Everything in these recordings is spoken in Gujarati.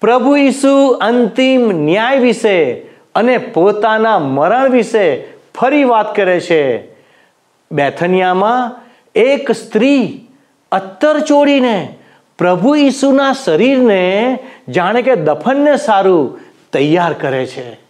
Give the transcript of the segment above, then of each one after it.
પ્રભુ ઈસુ અંતિમ ન્યાય વિશે અને પોતાના મરણ વિશે ફરી વાત કરે છે. બેથનિયામાં એક સ્ત્રી અત્તર ચોડીને પ્રભુ ઈસુના શરીરને જાણે કે દફનને સારું તૈયાર કરે છે.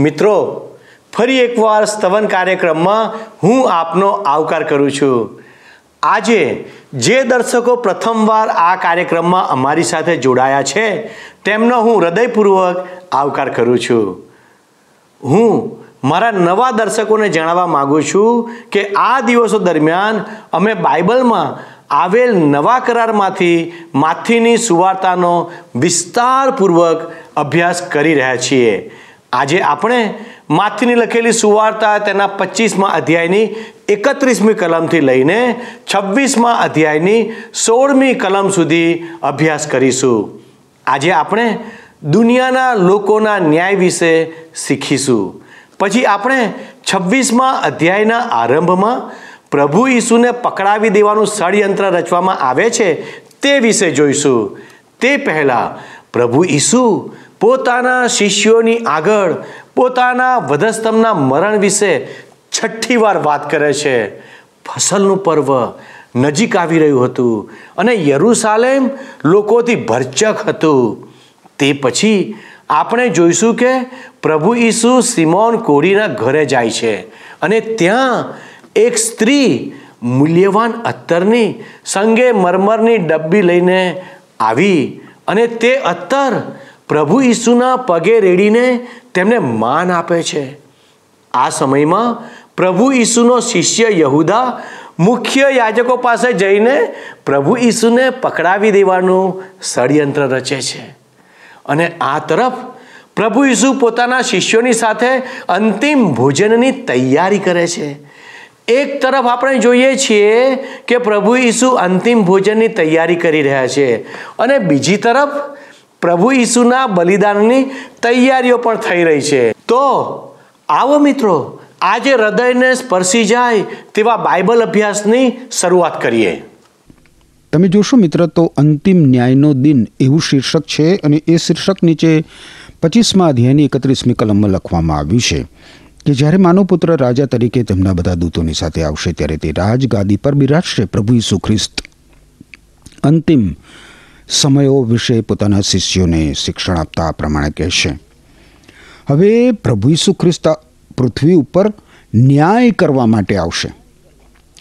મિત્રો, ફરી એકવાર સ્તવન કાર્યક્રમમાં હું આપનો આવકાર કરું છું. આજે જે દર્શકો પ્રથમવાર આ કાર્યક્રમમાં અમારી સાથે જોડાયા છે, તેમનો હું હૃદયપૂર્વક આવકાર કરું છું. હું મારા નવા દર્શકોને જણાવવા માગું છું કે આ દિવસો દરમિયાન અમે બાઇબલમાં આવેલ નવા કરારમાંથી માથીની સુવાર્તાનો વિસ્તારપૂર્વક અભ્યાસ કરી રહ્યા છીએ. આજે આપણે માથીની લખેલી સુવાર્તા તેના પચીસમાં અધ્યાયની એકત્રીસમી કલમથી લઈને છવ્વીસમાં અધ્યાયની સોળમી કલમ સુધી અભ્યાસ કરીશું. આજે આપણે દુનિયાના લોકોના ન્યાય વિશે શીખીશું. પછી આપણે છવ્વીસમાં અધ્યાયના આરંભમાં પ્રભુ ઈસુને પકડાવી દેવાનું ષડયંત્ર રચવામાં આવે છે તે વિશે જોઈશું. તે પહેલાં પ્રભુ ઈસુ પોતાના શિષ્યોની આગળ, પોતાના વધસ્તંભના મરણ વિશે છઠ્ઠી વાર વાત કરે છે. ફસલનું પર્વ નજીક આવી રહ્યું હતું અને યરુસાલેમ લોકોથી ભરચક હતું. તે પછી આપણે જોઈશું કે પ્રભુ ઈસુ સિમોન કોડીના ઘરે જાય છે અને ત્યાં એક સ્ત્રી મૂલ્યવાન અત્તરની સંગે મરમરની ડબ્બી લઈને આવી અને તે અત્તર પ્રભુ ઈસુના પગે રેડીને તેમને માન આપે છે. આ સમયમાં પ્રભુ ઈસુનો શિષ્ય યહુદા મુખ્ય યાજકો પાસે જઈને પ્રભુ ઈસુને પકડાવી દેવાનું ષડયંત્ર રચે છે. અને આ તરફ પ્રભુ ઈસુ પોતાના શિષ્યોની સાથે અંતિમ ભોજનની તૈયારી કરે છે. એક તરફ આપણે જોઈએ છીએ કે પ્રભુ ઈસુ અંતિમ ભોજનની તૈયારી કરી રહ્યા છે અને બીજી તરફ પ્રભુ ઈસુના બલિદાનની તૈયારીઓ પણ થઈ રહી છે. તો આવો મિત્રો, આજે હૃદયને સ્પર્શી જાય તેવા બાઇબલ અભ્યાસની શરૂઆત કરીએ. તમે જોશો મિત્ર, તો અંતિમ ન્યાયનો દિન એવું શીર્ષક છે અને એ શીર્ષક નીચે પચીસમાં અધ્યાયની એકત્રીસમી કલમમાં લખવામાં આવ્યું છે કે જ્યારે માનવપુત્ર રાજા તરીકે તેમના બધા દૂતોની સાથે આવશે ત્યારે તે રાજગાદી પર બિરાજશે પ્રભુ ઈસુ ખ્રિસ્ત. અંતિમ સમયો વિશે પોતાના શિષ્યોને શિક્ષણ આપતા આ પ્રમાણે કહેશે હવે પ્રભુ ઈસુ ખ્રિસ્ત પૃથ્વી ઉપર ન્યાય કરવા માટે આવશે.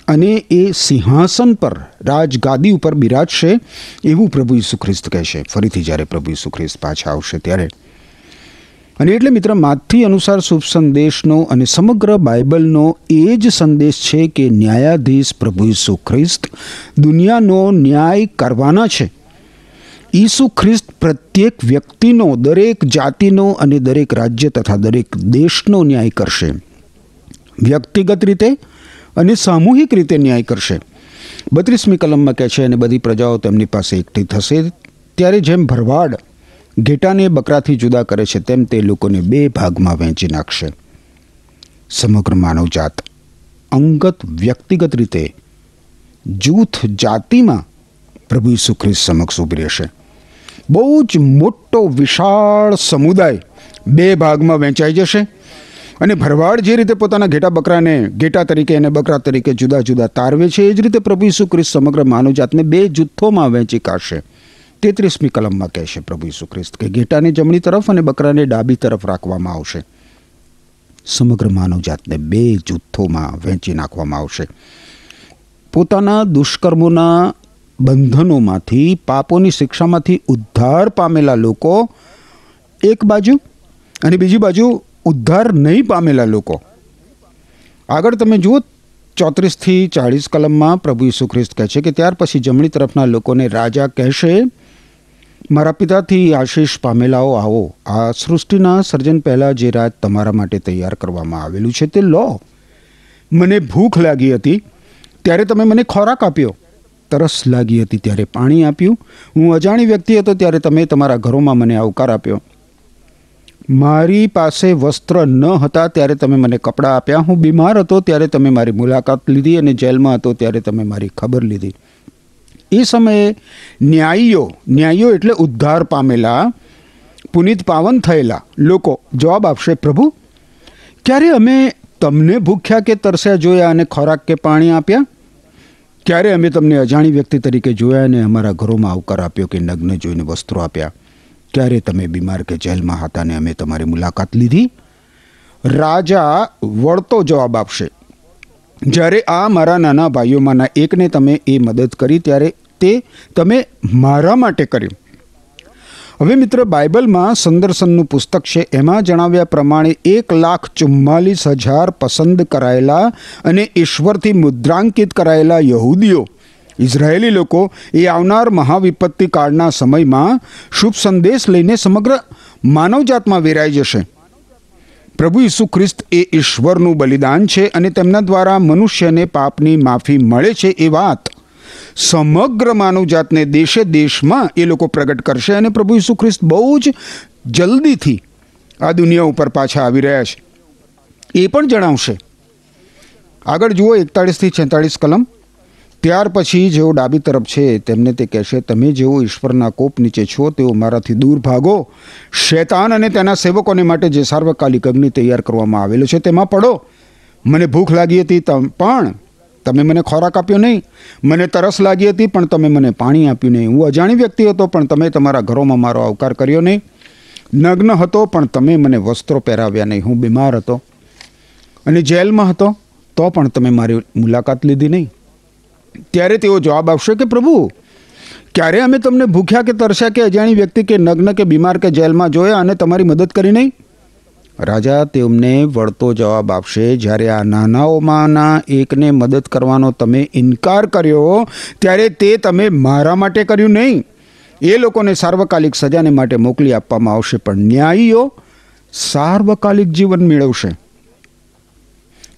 અને એ સિંહાસન પર રાજગાદી ઉપર બિરાજશે એવું પ્રભુ ઈસુ ખ્રિસ્ત કહેશે ફરીથી જ્યારે પ્રભુ ઈસુ ખ્રિસ્ત પાછા આવશે ત્યારે. અને એટલે મિત્ર માથી અનુસાર શુભ સંદેશનો અને સમગ્ર બાઇબલનો એ જ સંદેશ છે કે ન્યાયાધીશ પ્રભુ ઈસુ ખ્રિસ્ત દુનિયાનો ન્યાય કરવાના છે. ઈસુ ખ્રિસ્ત પ્રત્યેક વ્યક્તિનો, દરેક જાતિનો અને દરેક રાજ્ય તથા દરેક દેશનો ન્યાય કરશે. વ્યક્તિગત રીતે અને સામૂહિક રીતે ન્યાય કરશે. બત્રીસમી કલમમાં કહે છે, અને બધી પ્રજાઓ તેમની પાસે એકઠી થશે. ત્યારે જેમ ભરવાડ ઘેટાને બકરાથી જુદા કરે છે, તેમ તે લોકોને બે ભાગમાં વહેંચી નાખશે. સમગ્ર માનવજાત અંગત, વ્યક્તિગત રીતે જૂથ જાતિમાં પ્રભુ ઈસુ ખ્રિસ્ત સમક્ષ ઊભી રહેશે. બહુ જ મોટો વિશાળ સમુદાય બે ભાગમાં વહેંચાઈ જશે. અને ભરવાડ જે રીતે પોતાના ઘેટા બકરાને ઘેટા તરીકે અને બકરા તરીકે જુદા જુદા તારવે છે, એ જ રીતે પ્રભુ ઈસુ ખ્રિસ્ત સમગ્ર માનવજાતને બે જૂથોમાં વહેંચી કાઢશે. તેત્રીસમી કલમમાં કહેશે પ્રભુ ઈસુ ખ્રિસ્ત કે ઘેટાને જમણી તરફ અને બકરાને ડાબી તરફ રાખવામાં આવશે. સમગ્ર માનવજાતને બે જૂથોમાં વહેંચી નાખવામાં આવશે. પોતાના દુષ્કર્મોના બંધનોમાંથી, પાપોની શિક્ષામાંથી ઉદ્ધાર પામેલા લોકો એક બાજુ અને બીજી બાજુ ઉદ્ધાર નહીં પામેલા લોકો. આગળ તમે જુઓ, ચોત્રીસથી ચાળીસ કલમમાં પ્રભુ ઈસુ ખ્રિસ્ત કહે છે કે, ત્યાર પછી જમણી તરફના લોકોને રાજા કહેશે, મારા પિતાથી આશીષ પામેલાઓ આવો. આ સૃષ્ટિના સર્જન પહેલાં જે રાત તમારા માટે તૈયાર કરવામાં આવેલું છે તે લો. મને ભૂખ લાગી હતી, ત્યારે તમે મને ખોરાક આપ્યો. તરસ લાગી હતી ત્યારે પાણી આપ્યું. હું અજાણી વ્યક્તિ હતો ત્યારે તમે તમારા ઘરોમાં મને આવકાર આપ્યો. મારી પાસે વસ્ત્ર ન હતા ત્યારે તમે મને કપડાં આપ્યા. હું બીમાર હતો ત્યારે તમે મારી મુલાકાત લીધી અને જેલમાં હતો ત્યારે તમે મારી ખબર લીધી. એ સમયે ન્યાયીઓ ન્યાયીઓ એટલે ઉદ્ધાર પામેલા, પુનિત પાવન થયેલા લોકો જવાબ આપશે, પ્રભુ, ક્યારે અમે તમને ભૂખ્યા કે તરસ્યા જોયા અને ખોરાક કે પાણી આપ્યા? ક્યારે અમે તમને અજાણી વ્યક્તિ તરીકે જોયા અને અમારા ઘરોમાં આવકાર આપ્યો કે નગ્ન જોઈને વસ્ત્રો આપ્યા? ક્યારે તમે બીમાર કે જેલમાં હતા ને અમે તમારી મુલાકાત લીધી? રાજા વળતો જવાબ આપશે. જ્યારે આ મારા નાના ભાઈઓમાંના એકને તમે એ મદદ કરી, ત્યારે તે તમે મારા માટે કર્યું. હવે મિત્ર, બાઇબલમાં સંદર્શનનું પુસ્તક છે. એમાં જણાવ્યા પ્રમાણે એક લાખ ચુમ્માલીસ હજાર પસંદ કરાયેલા અને ઈશ્વરથી મુદ્રાંકિત કરાયેલા યહૂદીઓ, ઇઝરાયેલી લોકો એ આવનાર મહાવિપત્તિ કાળના સમયમાં શુભ સંદેશ લઈને સમગ્ર માનવજાતમાં વેરાઈ જશે. પ્રભુ ઈસુ ખ્રિસ્ત એ ઈશ્વરનું બલિદાન છે અને તેમના દ્વારા મનુષ્યને પાપની માફી મળે છે એ વાત સમગ્ર માનવજાતને દેશે દેશમાં એ લોકો પ્રગટ કરશે અને પ્રભુ ઈસુ ખ્રિસ્ત બહુ જ જલ્દીથી આ દુનિયા ઉપર પાછા આવી રહ્યા છે. એ પણ જણાવશે. આગળ જુઓ એકતાળીસથી છેતાળીસ કલમ. ત્યાર પછી જેઓ ડાબી તરફ છે તેમને તે કહેશે, તમે જેઓ ઈશ્વરના કોપ નીચે છો, તેઓ મારાથી દૂર ભાગો. શેતાન અને તેના સેવકોને માટે જે સાર્વકાલિક અગ્નિ તૈયાર કરવામાં આવેલો છે, તેમાં પડો. મને ભૂખ લાગી હતી પણ તમે મને ખોરાક આપ્યો નહીં. મને તરસ લાગી હતી, પણ તમે મને પાણી આપ્યું નહીં. હું અજાણી વ્યક્તિ હતો, પણ તમે તમારા ઘરોમાં મારો આવકાર કર્યો નહીં. નગ્ન હતો, પણ તમે મને વસ્ત્રો પહેરાવ્યા નહીં. હું બીમાર હતો અને જેલમાં હતો, તો પણ તમે મારી મુલાકાત લીધી નહીં. ત્યારે તેઓ જવાબ આપશે કે, પ્રભુ, ક્યારે અમે તમને ભૂખ્યા કે તરસ્યા કે અજાણી વ્યક્તિ કે નગ્ન કે બીમાર કે જેલમાં જોયા અને તમારી મદદ કરી નહીં? રાજા તેમને વળતો જવાબ આપશે, જ્યારે આ નાનાઓમાંના એકને મદદ કરવાનો તમે ઇનકાર કર્યો, ત્યારે તે તમે મારા માટે કર્યું નહીં. એ લોકોને સાર્વકાલિક સજાને માટે મોકલી આપવામાં આવશે, પણ ન્યાયીઓ સાર્વકાલિક જીવન મેળવશે.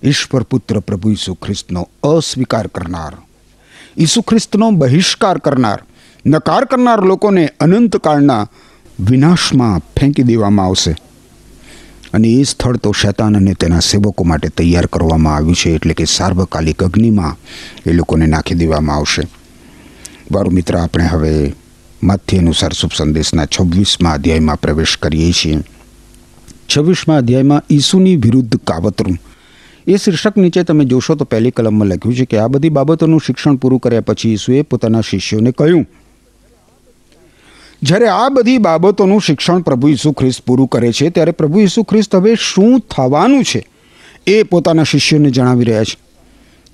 ઈશ્વર પુત્ર પ્રભુ ઈસુ ખ્રિસ્તનો અસ્વીકાર કરનાર ઈસુ ખ્રિસ્તનો બહિષ્કાર કરનાર, નકાર કરનાર લોકોને અનંતકાળના વિનાશમાં ફેંકી દેવામાં આવશે. અને એ સ્થળ તો શૈતાન અને તેના સેવકો માટે તૈયાર કરવામાં આવ્યું છે, એટલે કે સાર્વકાલિક અગ્નિમાં એ લોકોને નાખી દેવામાં આવશે. મારું મિત્ર, આપણે હવે માથ્ય અનુસાર શુભ સંદેશના છવ્વીસમાં અધ્યાયમાં પ્રવેશ કરીએ છીએ. છવ્વીસમાં અધ્યાયમાં ઈસુની વિરુદ્ધ કાવતરું. એ શીર્ષક નીચે તમે જોશો તો પહેલી કલમમાં લખ્યું છે કે આ બધી બાબતોનું શિક્ષણ પૂરું કર્યા પછી ઈસુએ પોતાના શિષ્યોને કહ્યું જ્યારે આ બધી બાબતોનું શિક્ષણ પ્રભુ ઈસુ ખ્રિસ્ત પૂરું કરે છે, ત્યારે પ્રભુ ઈસુ ખ્રિસ્ત હવે શું થવાનું છે એ પોતાના શિષ્યોને જણાવી રહ્યા છે.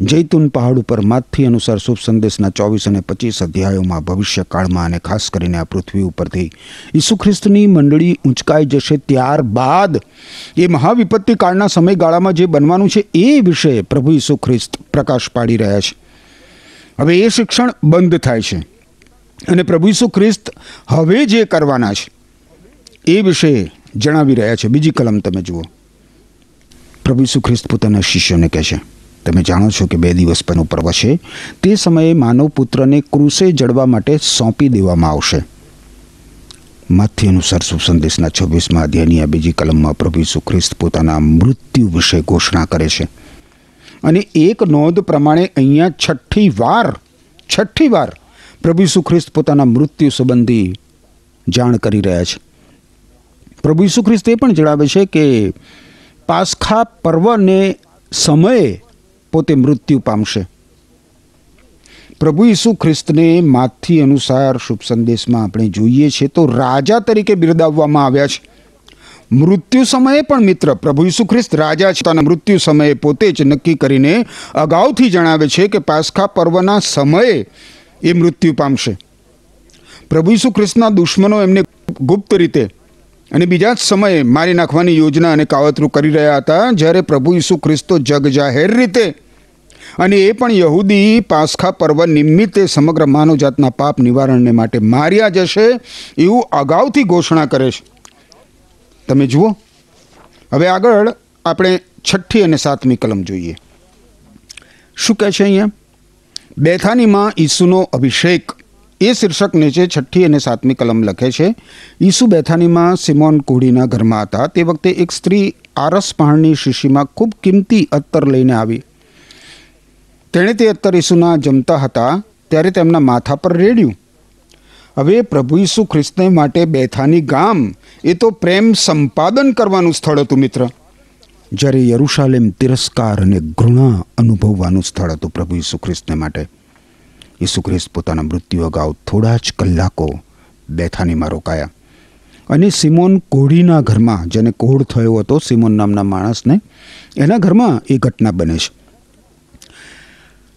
જૈતુન પહાડ ઉપર માથી અનુસાર શુભ સંદેશના ચોવીસ અને પચીસ અધ્યાયોમાં ભવિષ્યકાળમાં અને ખાસ કરીને આ પૃથ્વી ઉપરથી ઈસુ ખ્રિસ્તની મંડળી ઊંચકાઈ જશે ત્યારબાદ એ મહાવિપત્તિ કાળના સમયગાળામાં જે બનવાનું છે એ વિષયે પ્રભુ ઈસુ ખ્રિસ્ત પ્રકાશ પાડી રહ્યા છે. હવે એ શિક્ષણ બંધ થાય છે. અને પ્રભુ ઈસુ ખ્રિસ્ત હવે જે કરવાના છે, એ વિશે જણાવી રહ્યા છે. બીજી કલમ તમે જુઓ. પ્રભુ ઈસુ ખ્રિસ્ત પોતાના શિષ્યોને કહે છે, તમે જાણો છો કે બે દિવસ પણ ઉપર વસે તે સમયે માનવ પુત્રને ક્રુસે જડવા માટે સોંપી દેવામાં આવશે. માથ્ય અનુસાર શુભ સંદેશના છવ્વીસમાં અધ્યાયની આ બીજી કલમમાં પ્રભુ ઈસુ ખ્રિસ્ત પોતાના મૃત્યુ વિશે ઘોષણા કરે છે. અને એક નોંધ પ્રમાણે અહીંયા છઠ્ઠી વાર છઠ્ઠી વાર પ્રભુ ઈસુ ખ્રિસ્ત પોતાના મૃત્યુ સંબંધી જાણ કરી રહ્યા છે. પ્રભુ ઈસુ ખ્રિસ્ત એ પણ જણાવે છે કે પાસખા પર્વને સમયે પોતે મૃત્યુ પામશે. પ્રભુ ઈસુ ખ્રિસ્તને માથી અનુસાર શુભ સંદેશમાં આપણે જોઈએ છીએ તો રાજા તરીકે બિરદાવવામાં આવ્યા છે. મૃત્યુ સમયે પણ મિત્ર, પ્રભુ ઈસુ ખ્રિસ્ત રાજા છે અને મૃત્યુ સમયે પોતે જ નક્કી કરીને અગાઉથી જણાવે છે કે પાસખા પર્વના સમયે એ મૃત્યુ પામશે. પ્રભુ ઈસુ ખ્રિસ્તના દુશ્મનો એમને ગુપ્ત રીતે અને બીજા જ સમયે મારી નાખવાની યોજના અને કાવતરું કરી રહ્યા હતા, જ્યારે પ્રભુ ઈસુ ખ્રિસ્તો જગ જાહેર રીતે અને એ પણ યહૂદી પાસખા પર્વ નિમિત્તે સમગ્ર માનવજાતના પાપ નિવારણને માટે માર્યા જશે એવું અગાઉથી ઘોષણા કરે છે. તમે જુઓ. હવે આગળ આપણે છઠ્ઠી અને સાતમી કલમ જોઈએ. શું કહે છે અહીંયા? બેથાનીમાં ઈસુનો અભિષેક. એ શીર્ષક નીચે છઠ્ઠી અને સાતમી કલમ લખે છે, ઈસુ બેથાનીમાં સિમોન કોડીના ઘરમાં હતા. તે વખતે એક સ્ત્રી આરસ પહાણની શીશીમાં ખૂબ કિંમતી અત્તર લઈને આવી. તેણે તે અત્તર ઈસુના જમતા હતા, ત્યારે તેમના માથા પર રેડ્યું. હવે પ્રભુ ઈસુ ખ્રિસ્તને માટે બેથાની ગામ. એ તો પ્રેમ સંપાદન કરવાનું સ્થળ હતું, મિત્ર. જ્યારે યરુશાલેમ તિરસ્કાર અને ઘૃણા અનુભવવાનું સ્થળ હતું પ્રભુ ઈસુ માટે. ઈસુ ખ્રિસ્ત પોતાના મૃત્યુ અગાઉ થોડા જ કલાકો બેથાનીમાં રોકાયા અને સિમોન કોઢીના ઘરમાં, જેને કોઢ થયો હતો, સિમોન નામના માણસને, એના ઘરમાં એ ઘટના બને છે.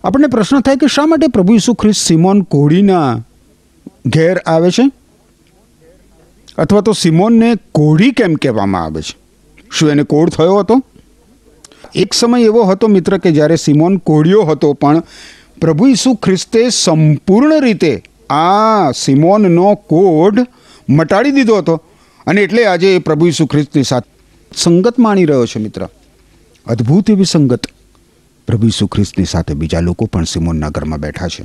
આપણને પ્રશ્ન થાય કે શા માટે પ્રભુ ઈસુ સિમોન કોઢીના ઘેર આવે છે? અથવા તો સિમોનને કોઢી કેમ કહેવામાં આવે છે? શું એને કોડ થયો હતો? એક સમય એવો હતો મિત્ર કે જ્યારે સિમોન કોળિયો હતો, પણ પ્રભુ ઈસુ ખ્રિસ્તે સંપૂર્ણ રીતે આ સિમોનનો કોડ મટાડી દીધો હતો. અને એટલે આજે એ પ્રભુ ઈસુ ખ્રિસ્તની સાથે સંગત માણી રહ્યો છે મિત્ર. અદ્ભુત એવી સંગત પ્રભુ ઈસુ ખ્રિસ્તની સાથે બીજા લોકો પણ સિમોનના ઘરમાં બેઠા છે.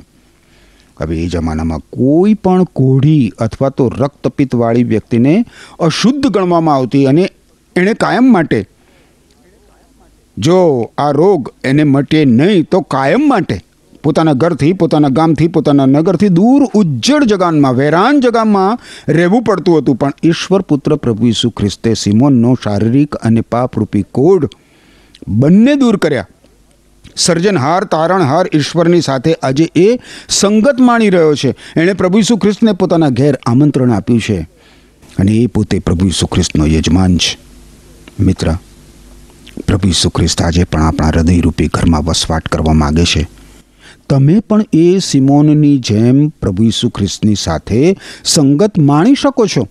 હવે એ જમાનામાં કોઈ પણ કોઢી અથવા તો રક્તપિત્તવાળી વ્યક્તિને અશુદ્ધ ગણવામાં આવતી અને એણે કાયમ માટે. જો આ રોગ એને મટે નહીં, તો કાયમ માટે. પોતાના ઘરથી, પોતાના ગામથી, પોતાના નગરથી દૂર ઉજ્જડ જગાનમાં, વેરાન જગામાં રહેવું પડતું હતું. પણ ઈશ્વર પુત્ર પ્રભુ ઈસુ ખ્રિસ્તે સિમોનનો શારીરિક અને પાપરૂપી કોડ બંને દૂર કર્યા. સર્જનહાર, તારણહાર ઈશ્વરની સાથે આજે એ સંગત માણી રહ્યો છે. એણે પ્રભુ ઈસુ ખ્રિસ્તને પોતાના ઘેર આમંત્રણ આપ્યું છે. અને એ પોતે પ્રભુ ઈસુ ખ્રિસ્તનો યજમાન છે. મિત્ર, પ્રભુ ઈસુ ખ્રિસ્ત આજે પણ આપણા હૃદયરૂપી ઘરમાં વસવાટ કરવા માગે છે. તમે પણ એ સિમોનની જેમ પ્રભુ ઈસુ ખ્રિસ્તની સાથે સંગત માણી શકો છો.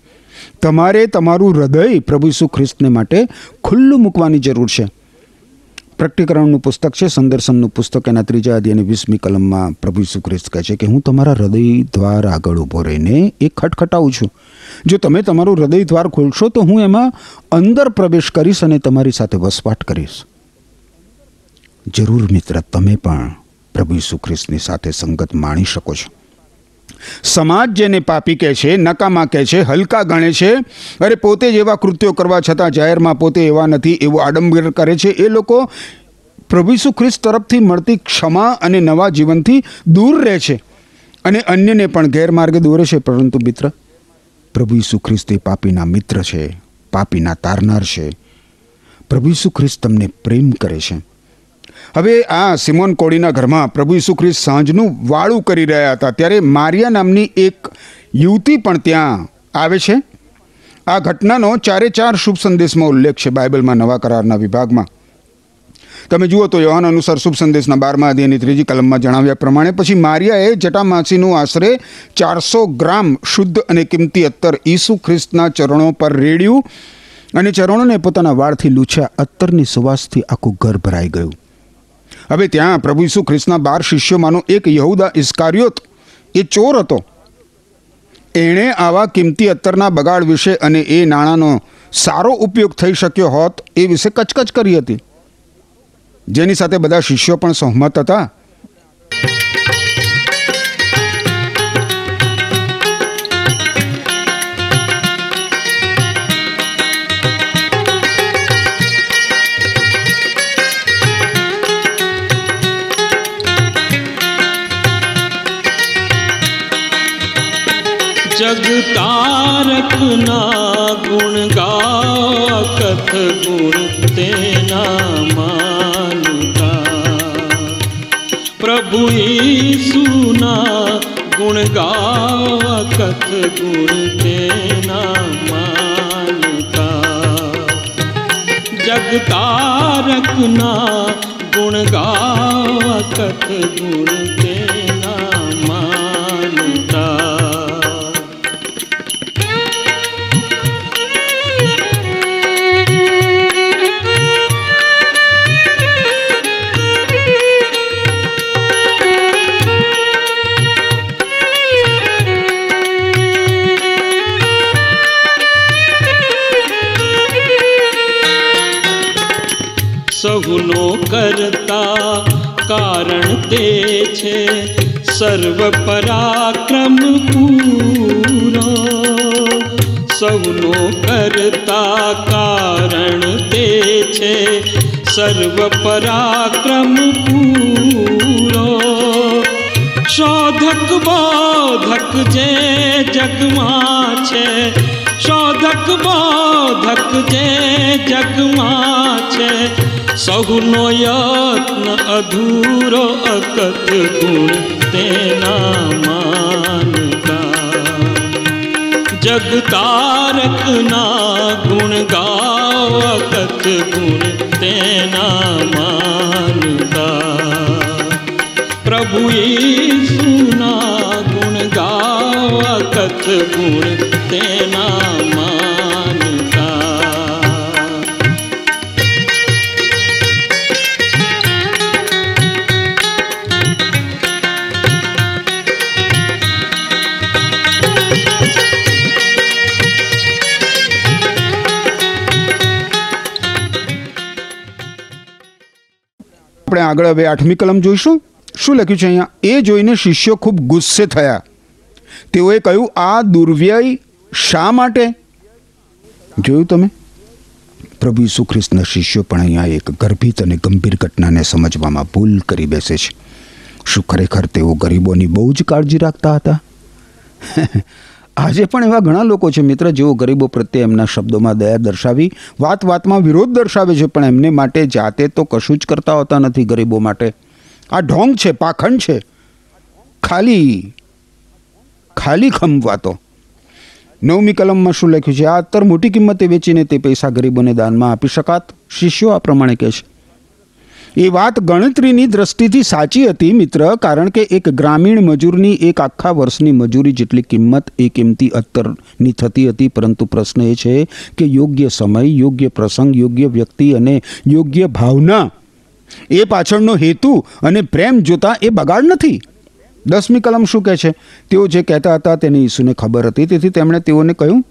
તમારે તમારું હૃદય પ્રભુ ઈસુ ખ્રિસ્તને માટે ખુલ્લું મૂકવાની જરૂર છે. પ્રકટીકરણનું પુસ્તક છે, સંદર્શનનું પુસ્તક, એના ત્રીજા અધ્યાયની વીસમી કલમમાં પ્રભુ ઈસુ ખ્રિસ્ત કહે છે કે હું તમારા હૃદય દ્વાર આગળ ઊભો રહીને એ ખટખટાવું છું. જો તમે તમારું હૃદય દ્વાર ખોલશો, તો હું એમાં અંદર પ્રવેશ કરીશ અને તમારી સાથે વસવાટ કરીશ. જરૂર મિત્ર, તમે પણ પ્રભુ ઈસુ ખ્રિસ્તની સાથે સંગત માણી શકો છો. સમાજ જેને પાપી કહે છે, નકામા કહે છે, હલકા ગણે છે, અરે પોતે જ એવા કૃત્યો કરવા છતાં જાહેરમાં પોતે એવા નથી, એવું આડંબર કરે છે, એ લોકો પ્રભુ ઈસુ ખ્રિસ્ત તરફથી મળતી ક્ષમા અને નવા જીવનથી દૂર રહે છે અને અન્યને પણ ગેરમાર્ગે દોરે છે. પરંતુ મિત્ર પ્રભુ ઈસુ ખ્રિસ્ત એ પાપીના મિત્ર છે, પાપીના તારનાર છે. પ્રભુ ઈસુ ખ્રિસ્ત તમને પ્રેમ કરે છે. હવે આ સિમોન કોડીના ઘરમાં પ્રભુ ઈસુ ખ્રિસ્ત સાંજનું વાળું કરી રહ્યા હતા, ત્યારે મારિયા નામની એક યુવતી પણ ત્યાં આવે છે. આ ઘટનાનો ચારે ચાર શુભ સંદેશમાં ઉલ્લેખ છે બાઇબલમાં નવા કરારના વિભાગમાં. તમે જુઓ તો યોહાન અનુસાર શુભ સંદેશના બારમા અધ્યાયની ત્રીજી કલમમાં જણાવ્યા પ્રમાણે, પછી મારિયાએ જટામાસીનું આશરે ચારસો ગ્રામ શુદ્ધ અને કિંમતી અત્તર ઈસુ ખ્રિસ્તના ચરણો પર રેડ્યું અને ચરણોને પોતાના વાળથી લૂછ્યા. અત્તરની સુવાસથી આખું ઘર ભરાઈ ગયું. હવે ત્યાં પ્રભુ ઈસુ ખ્રિસ્તના બાર શિષ્યોમાંનો એક યહુદા ઇસ્કારિયોત, એ ચોર હતો. એણે આવા કિંમતી અત્તરના બગાડ વિશે અને એ નાણાંનો સારો ઉપયોગ થઈ શક્યો હોત એ વિશે કચકચ કરી હતી. જેની સાથે બધા શિષ્યો પણ સહમત હતા जग तारक ना गुण गा कर कथ गुण तेना मानता પ્રભુઈ સુના ગુણ ગાવા કથ ગુણ તેના માનતા. જગતારકના ગુણ ગાવા કથ ગુણ તેના સહુનો કરતા કારણ તે છે સર્વ પરાક્રમ પૂરો સૌનો કરતા કારણ તે છે સર્વ પરાક્રમ પૂરો શોધક બોધક જે જગમાં છે, શોધક બોધક જે જગમાં છે સહુનો યત્ન અધૂરો અકત ગુણ તેના માનતા જગ તારક ના ગુણ ગાવ અકત ગુણ તેના માનતા પ્રભુ ઈસુના ગુણ ગાવા કથ ગુણ તેના માનતા આગળ હવે આઠમી કલમ જોઈશું. શું લખ્યું છે અહીંયા? એ જોઈને શિષ્યો ખૂબ ગુસ્સે થયા. તેઓએ કહ્યું, આ દુર્વ્યય શા માટે? જોયું તમે? પ્રભુ ઈસુ ખ્રિસ્તના શિષ્યો પણ અહીંયા એક ગર્ભિત અને ગંભીર ઘટનાને સમજવામાં ભૂલ કરી બેસે છે. શું ખરેખર તેઓ ગરીબોની બહુ જ કાળજી રાખતા હતા? આજે પણ એવા ઘણા લોકો છે મિત્ર જેઓ ગરીબો પ્રત્યે એમના શબ્દોમાં દયા દર્શાવી, વાત વાતમાં વિરોધ દર્શાવે છે, પણ એમને માટે જાતે તો કશું જ કરતા હોતા નથી ગરીબો માટે. આ ઢોંગ છે, પાખંડ છે. ખાલી ખાલી ખમ વાતો. નવમી કલમમાં શું લખ્યું છે? આ અત્તર મોટી કિંમતે વેચીને તે પૈસા ગરીબોને દાનમાં આપી શકાત. શિષ્યો આ પ્રમાણે કહે છે. એ વાત ગણતરીની દ્રષ્ટિથી સાચી હતી મિત્ર, કારણ કે એક ગ્રામીણ મજૂરની એક આખા વર્ષની મજૂરી જેટલી કિંમત એ કિંમતી અત્તરની થતી હતી. પરંતુ પ્રશ્ન એ છે કે યોગ્ય સમય, યોગ્ય પ્રસંગ, યોગ્ય વ્યક્તિ અને યોગ્ય ભાવના એ પાછળનો હેતુ અને પ્રેમ જોતા એ બગાડ નથી. દસમી કલમ શું કહે છે? તેઓ જે કહેતા હતા તેને ઈસુને ખબર હતી. તેથી તેમણે તેઓને કહ્યું,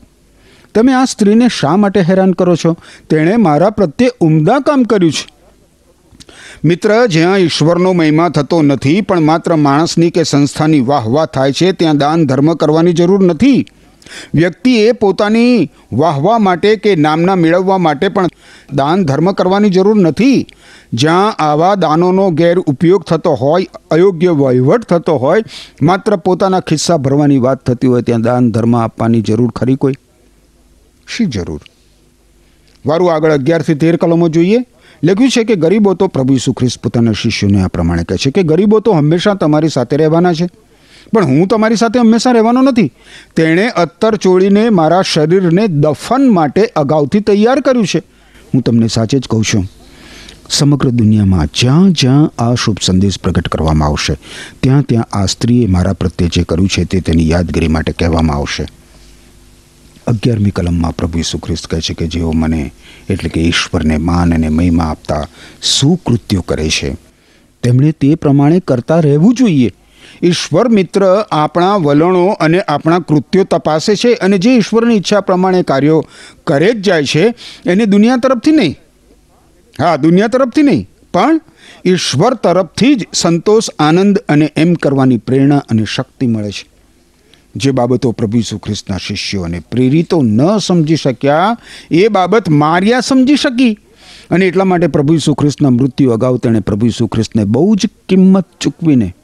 તમે આ સ્ત્રીને શા માટે હેરાન કરો છો? તેણે મારા પ્રત્યે ઉમદા કામ કર્યું છે. મિત્ર, જ્યાં ઈશ્વરનો મહિમા થતો નથી, પણ માત્ર માણસની કે સંસ્થાની વાહ વાહ થાય છે, ત્યાં દાન ધર્મ કરવાની જરૂર નથી. વ્યક્તિએ પોતાની વાહવા માટે કે નામના મેળવવા માટે પણ દાન ધર્મ કરવાની જરૂર નથી. જ્યાં આવા દાનોનો ગેર ઉપયોગ થતો હોય, અયોગ્ય વહીવટ થતો હોય, માત્ર પોતાના ખિસ્સા ભરવાની વાત થતી હોય, ત્યાં દાન ધર્મ આપવાની જરૂર ખરી કોઈ? શી જરૂર? વારું આગળ અગિયારથી તેર કલમો જોઈએ. લખ્યું છે કે ગરીબો તો પ્રભુ ઈસુ ખ્રિસ્ત પોતાના શિષ્યોને આ પ્રમાણે કહે છે કે ગરીબો તો હંમેશા તમારી સાથે રહેવાના છે. પણ હું તમારી સાથે હંમેશા રહેવાનો નથી. તેણે અત્તર ચોળીને મારા શરીરને દફન માટે અગાઉથી તૈયાર કર્યું છે. હું તમને સાચે જ કહું છું. સમગ્ર દુનિયામાં જ્યાં જ્યાં આ શુભ સંદેશ પ્રગટ કરવામાં આવશે, ત્યાં ત્યાં આ સ્ત્રીએ મારા પ્રત્યે જે કર્યું છે તે તેની યાદગીરી માટે કહેવામાં આવશે. અગિયારમી કલમમાં પ્રભુ ઈસુ ખ્રિસ્ત કહે છે કે જેઓ મને એટલે કે ઈશ્વરને માન અને મહિમા આપતા સુકૃત્યો કરે છે. તેમણે તે પ્રમાણે કરતા રહેવું જોઈએ. ઈશ્વર મિત્ર આપણા વલણો અને આપણા કૃત્યો તપાસે છે અને જે ઈશ્વરની ઈચ્છા પ્રમાણે કાર્યો કરે જ જાય છે, એને દુનિયા તરફથી નહીં. હા, દુનિયા તરફથી નહીં. પણ ઈશ્વર તરફથી જ સંતોષ, આનંદ અને એમ કરવાની પ્રેરણા અને શક્તિ મળે છે. જે બાબતો પ્રભુ ઈસુ ખ્રિસ્તના શિષ્યો પ્રેરિતો ન સમજી શક્યા, એ બાબત માર્યા સમજી શકી. અને એટલા માટે પ્રભુ ઈસુ ખ્રિસ્તના મૃત્યુ અગાઉ તેણે પ્રભુ ઈસુ ખ્રિસ્તને બહુ જ કિંમત ચૂકવીને,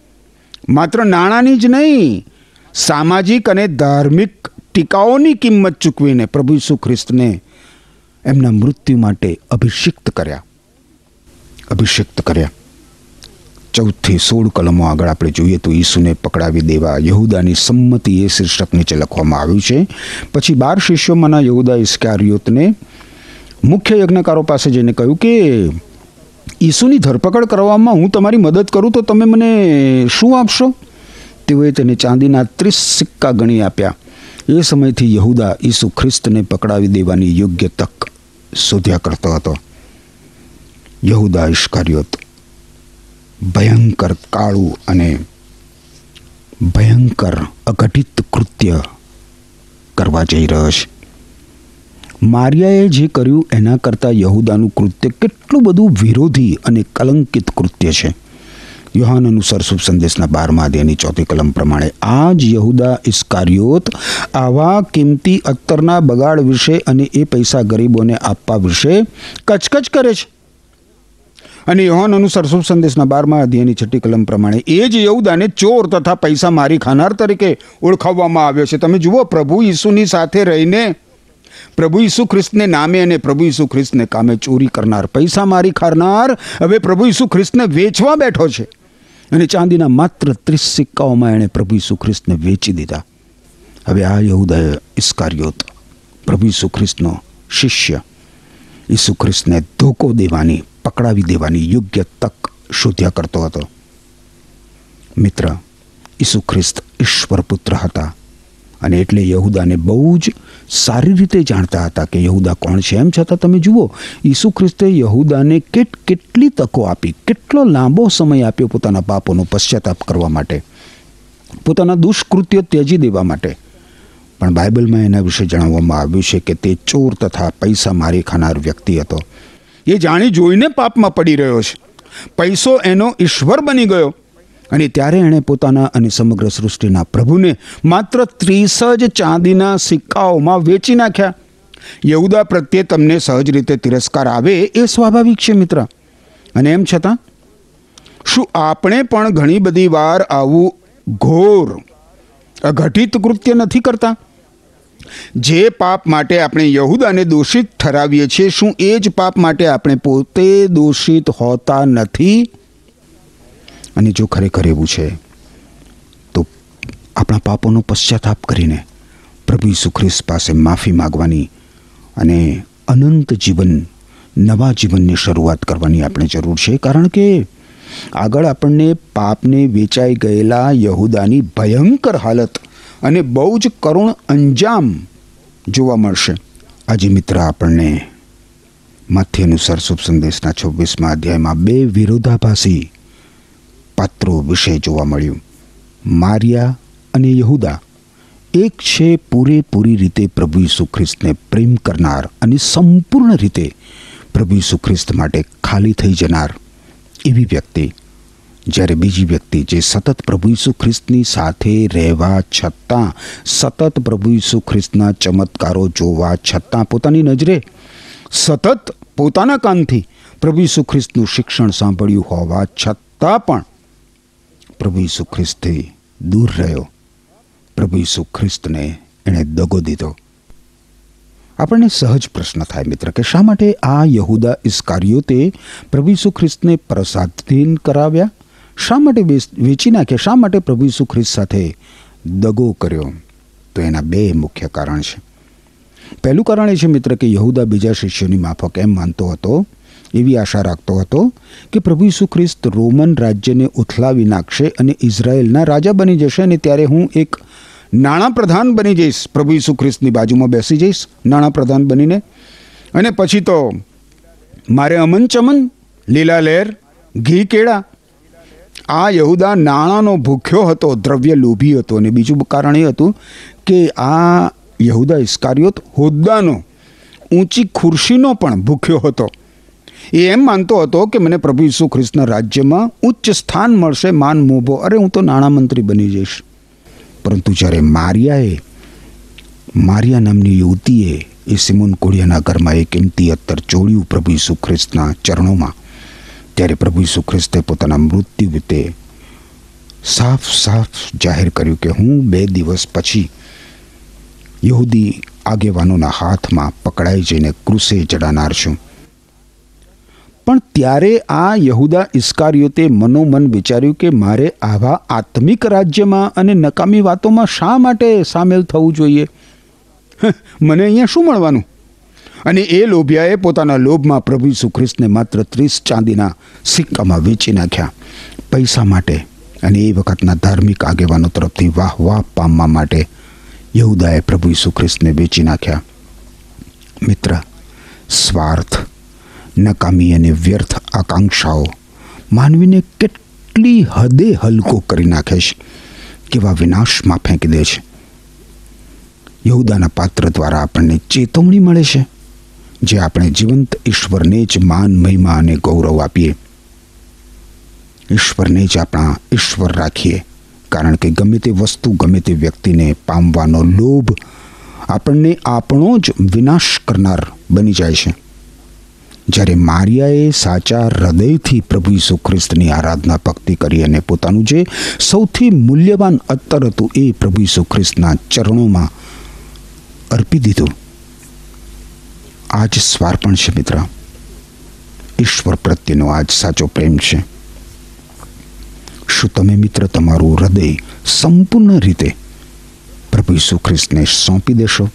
માત્ર નાણાંની જ નહીં, સામાજિક અને ધાર્મિક ટીકાઓની કિંમત ચૂકવીને પ્રભુ ઈસુ ખ્રિસ્તને એમના મૃત્યુ માટે અભિષિક્ત કર્યા. અભિષિક્ત કર્યા. ચૌદથી સોળ કલમો આગળ આપણે જોઈએ તો ઈસુને પકડાવી દેવા યહુદાની સંમતિ એ શીર્ષક નીચે લખવામાં આવ્યું છે. પછી બાર શિષ્યોમાંના યહુદા ઇસ્કારિયોતને મુખ્ય યજ્ઞકારો પાસે જઈને કહ્યું કે, ઈસુની ધરપકડ કરવામાં હું તમારી મદદ કરું તો તમે મને શું આપશો? તેઓએ તેને ચાંદીના ત્રીસ સિક્કા ગણી આપ્યા. એ સમયથી યહુદા ઈસુ ખ્રિસ્તને પકડાવી દેવાની યોગ્ય તક શોધ્યા કરતો હતો. યહુદા ઇશ્કારિયોત ભયંકર કાળું અને ભયંકર અઘટિત કૃત્ય કરવા જઈ રહ્યો છે. મારિયાએ જે કર્યું એના કરતાં યહુદાનું કૃત્ય કેટલું બધું વિરોધી અને કલંકિત કૃત્ય છે. યોહાન અનુસાર શુભ સંદેશના બારમા અધ્યાયની ચોથી કલમ પ્રમાણે આ જ યહુદા ઇસ્કારિયોત આવા કિંમતી અત્તરના બગાડ વિશે અને એ પૈસા ગરીબોને આપવા વિશે કચકચ કરે છે. અને યોહાન અનુસાર શુભ સંદેશના બારમા અધ્યાયની છઠ્ઠી કલમ પ્રમાણે, એ જ યહુદાને ચોર તથા પૈસા મારી ખાનાર તરીકે ઓળખાવવામાં આવ્યો છે. તમે જુઓ, પ્રભુ ઈસુની સાથે રહીને, પ્રભુ ઈસુ ખ્રિસ્તને નામે અને પ્રભુ ઈસુ ખ્રિસ્તને કામે ચોરી કરનાર, પૈસા મારી ખાનાર, હવે પ્રભુ ઈસુ ખ્રિસ્તને વેચવા બેઠો છે. અને ચાંદીના માત્ર ત્રીસ સિક્કાઓમાં એણે પ્રભુ ઈસુ ખ્રિસ્તને વેચી દીધા. હવે આ યહુદાએ ઇસ્કારિયોત, પ્રભુ ઈસુ ખ્રિસ્તનો શિષ્ય, ઈસુ ખ્રિસ્તને ધોકો દેવાની પકડાવી દેવાની યોગ્ય તક શોધ્યા કરતો હતો. મિત્ર, ઈસુ ખ્રિસ્ત ઈશ્વર પુત્ર હતા અને એટલે યહુદાને બહુ જ સારી રીતે જાણતા હતા કે યહુદા કોણ છે. એમ છતાં તમે જુઓ, ઈસુ ખ્રિસ્તે યહુદાને કેટ કેટલી તકો આપી, કેટલો લાંબો સમય આપ્યો પોતાના પાપોનો પશ્ચાતાપ કરવા માટે, પોતાના દુષ્કૃત્યો ત્યજી દેવા માટે. પણ બાઇબલમાં એના વિશે જણાવવામાં આવ્યું છે કે તે ચોર તથા પૈસા મારી ખાનાર વ્યક્તિ હતો. એ જાણી જોઈને પાપમાં પડી રહ્યો છે. પૈસો એનો ઈશ્વર બની ગયો. અને ત્યારે એણે પોતાના અને સમગ્ર સૃષ્ટિના પ્રભુને માત્ર ત્રીસ જ ચાંદીના સિક્કાઓમાં વેચી નાખ્યા. યહુદા પ્રત્યે તમને સહજ રીતે તિરસ્કાર આવે એ સ્વાભાવિક છે મિત્ર. અને એમ છતાં, શું આપણે પણ ઘણી બધી વાર આવું ઘોર, અઘટિત કૃત્ય નથી કરતા? જે પાપ માટે આપણે યહુદાને દોષિત ઠરાવીએ છીએ, શું એ જ પાપ માટે આપણે પોતે દોષિત હોતા નથી? અને જો ખરેખર એવું છે, તો આપણા પાપોનો પશ્ચાતાપ કરીને પ્રભુ ઈસુ પાસે માફી માગવાની અને અનંત જીવન, નવા જીવનની શરૂઆત કરવાની આપણે જરૂર છે. કારણ કે આગળ આપણને પાપને વેચાઈ ગયેલા યહુદાની ભયંકર હાલત અને બહુ જ કરુણ અંજામ જોવા મળશે. આજે મિત્ર, આપણને માથે અનુસાર શુભ સંદેશના છવ્વીસમાં અધ્યાયમાં બે વિરોધાભાસી પાત્રો વિશે જોવા મળ્યું. મારિયા અને યહુદા. એક છે પૂરેપૂરી રીતે પ્રભુ ઈસુ ખ્રિસ્તને પ્રેમ કરનાર અને સંપૂર્ણ રીતે પ્રભુ ઈસુ ખ્રિસ્ત માટે ખાલી થઈ જનાર એવી વ્યક્તિ જ્યારે બીજી વ્યક્તિ જે સતત પ્રભુ ઈસુ ખ્રિસ્તની સાથે રહેવા છતાં સતત પ્રભુ ઈસુ ખ્રિસ્તના ચમત્કારો જોવા છતાં પોતાની નજરે સતત પોતાના કાનથી પ્રભુ ઈસુ ખ્રિસ્તનું શિક્ષણ સાંભળ્યું હોવા છતાં પણ પ્રભુ ઈસુ ખ્રિસ્તથી દૂર રહ્યો. પ્રભુ ઈસુ ખ્રિસ્તને એણે દગો દીધો. આપણને સહજ પ્રશ્ન થાય મિત્ર, કે શા માટે આ યહુદા ઇસ્કારિયોતે પ્રભુ ઈસુ ખ્રિસ્તને પ્રસાદીન કરાવ્યા? શા માટે વેચી નાખ્યા? શા માટે પ્રભુ ઈસુ ખ્રિસ્ત સાથે દગો કર્યો? તો એના બે મુખ્ય કારણ છે. પહેલું કારણ એ છે મિત્ર કે યહુદા બીજા શિષ્યોની માફક એમ માનતો હતો, એવી આશા રાખતો હતો કે પ્રભુ ઈસુ ખ્રિસ્ત રોમન રાજ્યને ઉથલાવી નાખશે અને ઇઝરાયેલના રાજા બની જશે અને ત્યારે હું એક નાણાં પ્રધાન બની જઈશ. પ્રભુ ઈસુ ખ્રિસ્તની બાજુમાં બેસી જઈશ નાણાં પ્રધાન બનીને. અને પછી તો મારે અમન ચમન લીલા લહેર ઘી કેળા આ યહુદા નાણાંનો ભૂખ્યો હતો, દ્રવ્ય લોભી હતો અને બીજું કારણ એ હતું કે આ યહુદા ઇસ્કારિયોત હોદ્દાનો, ઊંચી ખુરશીનો પણ ભૂખ્યો હતો. એ એમ માનતો હતો કે મને પ્રભુ ઈસુ ખ્રિસ્તના રાજ્યમાં ઉચ્ચ સ્થાન મળશે, માન મોભો, અરે હું તો નાણામંત્રી બની જઈશ. પરંતુ જ્યારે મારિયાએ, મારિયા નામની યુવતીએ એ સિમોન કોળિયાના ઘરમાં એ કિંમતી અત્તર ચોળ્યું પ્રભુ ઈસુ ખ્રિસ્તના ચરણોમાં ત્યારે પ્રભુ ઈસુ ખ્રિસ્તે પોતાના મૃત્યુ વિતે સાફ સાફ જાહેર કર્યું કે હું બે દિવસ પછી યહૂદી આગેવાનોના હાથમાં પકડાઈ જઈને ક્રુસે ચડાનાર છું. પણ ત્યારે આ યહુદા ઇસ્કારીઓતે મનોમન વિચાર્યું કે મારે આવા આત્મિક રાજ્યમાં અને નકામી વાતોમાં શા માટે સામેલ થવું જોઈએ? મને અહીંયા શું મળવાનું? અને એ લોભિયાએ પોતાના લોભમાં પ્રભુ ઈસુ ખ્રિસ્તને માત્ર ત્રીસ ચાંદીના સિક્કામાં વેચી નાખ્યા. પૈસા માટે અને એ વખતના ધાર્મિક આગેવાનો તરફથી વાહ વાહ પામવા માટે યહુદાએ પ્રભુ ઈસુ ખ્રિસ્તને વેચી નાખ્યા. મિત્ર, સ્વાર્થ, નકામી અને વ્યર્થ આકાંક્ષાઓ માનવીને કેટલી હદે હલકો કરી નાખે છે, કેવા વિનાશમાં ફેંકી દે છે. યહુદાના પાત્ર દ્વારા આપણને ચેતવણી મળે છે. જે આપણે જીવંત ઈશ્વરને જ માન, મહિમા અને ગૌરવ આપીએ. ઈશ્વરને જ આપણા ઈશ્વર રાખીએ. કારણ કે ગમે તે વસ્તુ, ગમે તે વ્યક્તિને પામવાનો લોભ આપણને આપણો જ વિનાશ કરનાર બની જાય છે. જ્યારે મારિયાએ સાચા હૃદયથી પ્રભુ ઈસુ ખ્રિસ્તની આરાધના ભક્તિ કરી અને પોતાનું જે સૌથી મૂલ્યવાન અત્તર હતું એ પ્રભુ ઈસુ ખ્રિસ્તના ચરણોમાં અર્પી દીધું. આ જ સ્વાર્પણ છે, મિત્ર. ઈશ્વર પ્રત્યેનો આ જ સાચો પ્રેમ છે. શું તમે, મિત્ર, તમારું હૃદય સંપૂર્ણ રીતે પ્રભુ ઈસુ ખ્રિસ્તને સોંપી દેશો?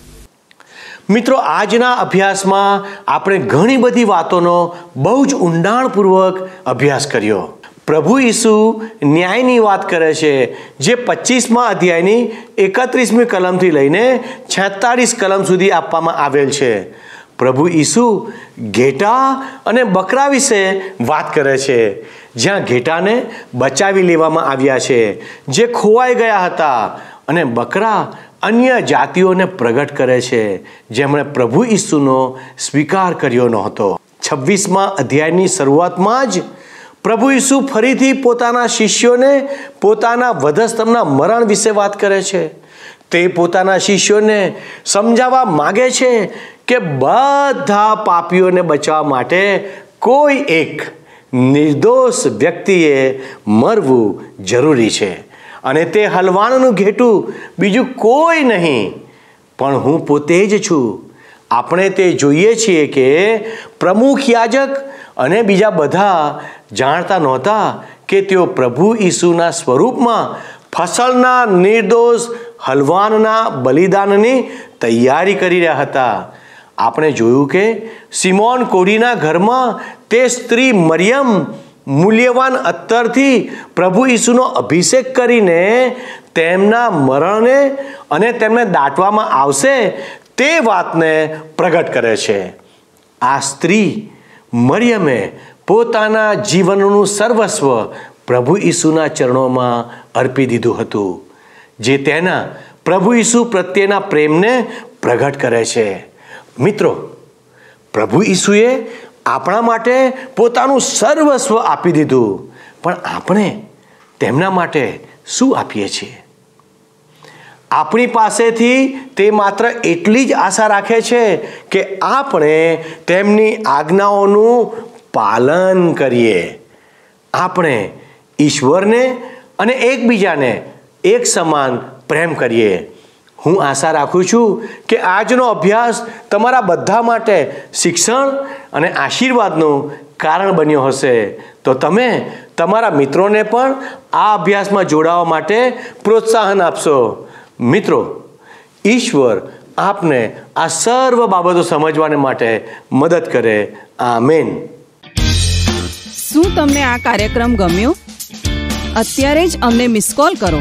મિત્રો, આજના અભ્યાસમાં આપણે ઘણી બધી વાતોનો બહુ જ ઊંડાણપૂર્વક અભ્યાસ કર્યો. પ્રભુ ઈસુ ન્યાયની વાત કરે છે, જે પચીસમા અધ્યાયની એકત્રીસમી કલમથી લઈને છેતાળીસ કલમ સુધી આપવામાં આવેલ છે. પ્રભુ ઈસુ ઘેટા અને બકરા વિશે વાત કરે છે. જ્યાં ઘેટાને બચાવી લેવામાં આવ્યા છે. જે ખોવાઈ ગયા હતા અને બકરા અન્ય જાતિઓને પ્રગટ કરે છે. જેમણે પ્રભુ ઈસુનો સ્વીકાર કર્યો નહોતો. છવ્વીસમાં અધ્યાયની શરૂઆતમાં જ પ્રભુ ઈસુ ફરીથી પોતાના શિષ્યોને પોતાના વધસ્તંભના મરણ વિશે વાત કરે છે. તે પોતાના શિષ્યોને સમજાવવા માગે છે કે બધા પાપીઓને બચાવવા માટે કોઈ એક નિર્દોષ વ્યક્તિએ મરવું જરૂરી છે. અને તે હલવાણનું ઘેટું બીજું કોઈ નહીં, પણ હું પોતે જ છું. આપણે તે જોઈએ છીએ કે પ્રમુખ યાજક અને બીજા બધા જાણતા નહોતા કે તેઓ પ્રભુ ઈસુના સ્વરૂપમાં ફસલના નિર્દોષ હલવાનના બલિદાનની તૈયારી કરી રહ્યા હતા. આપણે જોયું કે સિમોન કોડીના ઘરમાં તે સ્ત્રી મરિયમ મૂલ્યવાન અત્તરથી પ્રભુ ઈસુનો અભિષેક કરીને તેમના મરણને અને તેમને દાટવામાં આવશે તે વાતને પ્રગટ કરે છે. આ સ્ત્રી મરિયમે પોતાના જીવનનું સર્વસ્વ પ્રભુ ઈસુના ચરણોમાં અર્પી દીધું હતું. જે તેના પ્રભુ ઈસુ પ્રત્યેના પ્રેમને પ્રગટ કરે છે. મિત્રો, પ્રભુ ઈસુએ આપણા માટે પોતાનું સર્વસ્વ આપી દીધું, પણ આપણે તેમના માટે શું આપીએ છીએ? આપણી પાસેથી તે માત્ર એટલી જ આશા રાખે છે કે આપણે તેમની આજ્ઞાઓનું પાલન કરીએ. આપણે ઈશ્વરને અને એકબીજાને એક સમાન પ્રેમ કરીએ. હું આશા રાખું છું કે આજનો અભ્યાસ તમારા બધા માટે શિક્ષણ અને આશીર્વાદનું કારણ બન્યો હશે. તો તમે તમારા મિત્રોને પણ આ અભ્યાસમાં જોડાવા માટે પ્રોત્સાહન આપશો. મિત્રો, ઈશ્વર આપને આ સર્વ બાબતો સમજવાને માટે મદદ કરે. આ મેન શું તમને આ કાર્યક્રમ ગમ્યો? અત્યારે જ અમને મિસ કોલ કરો.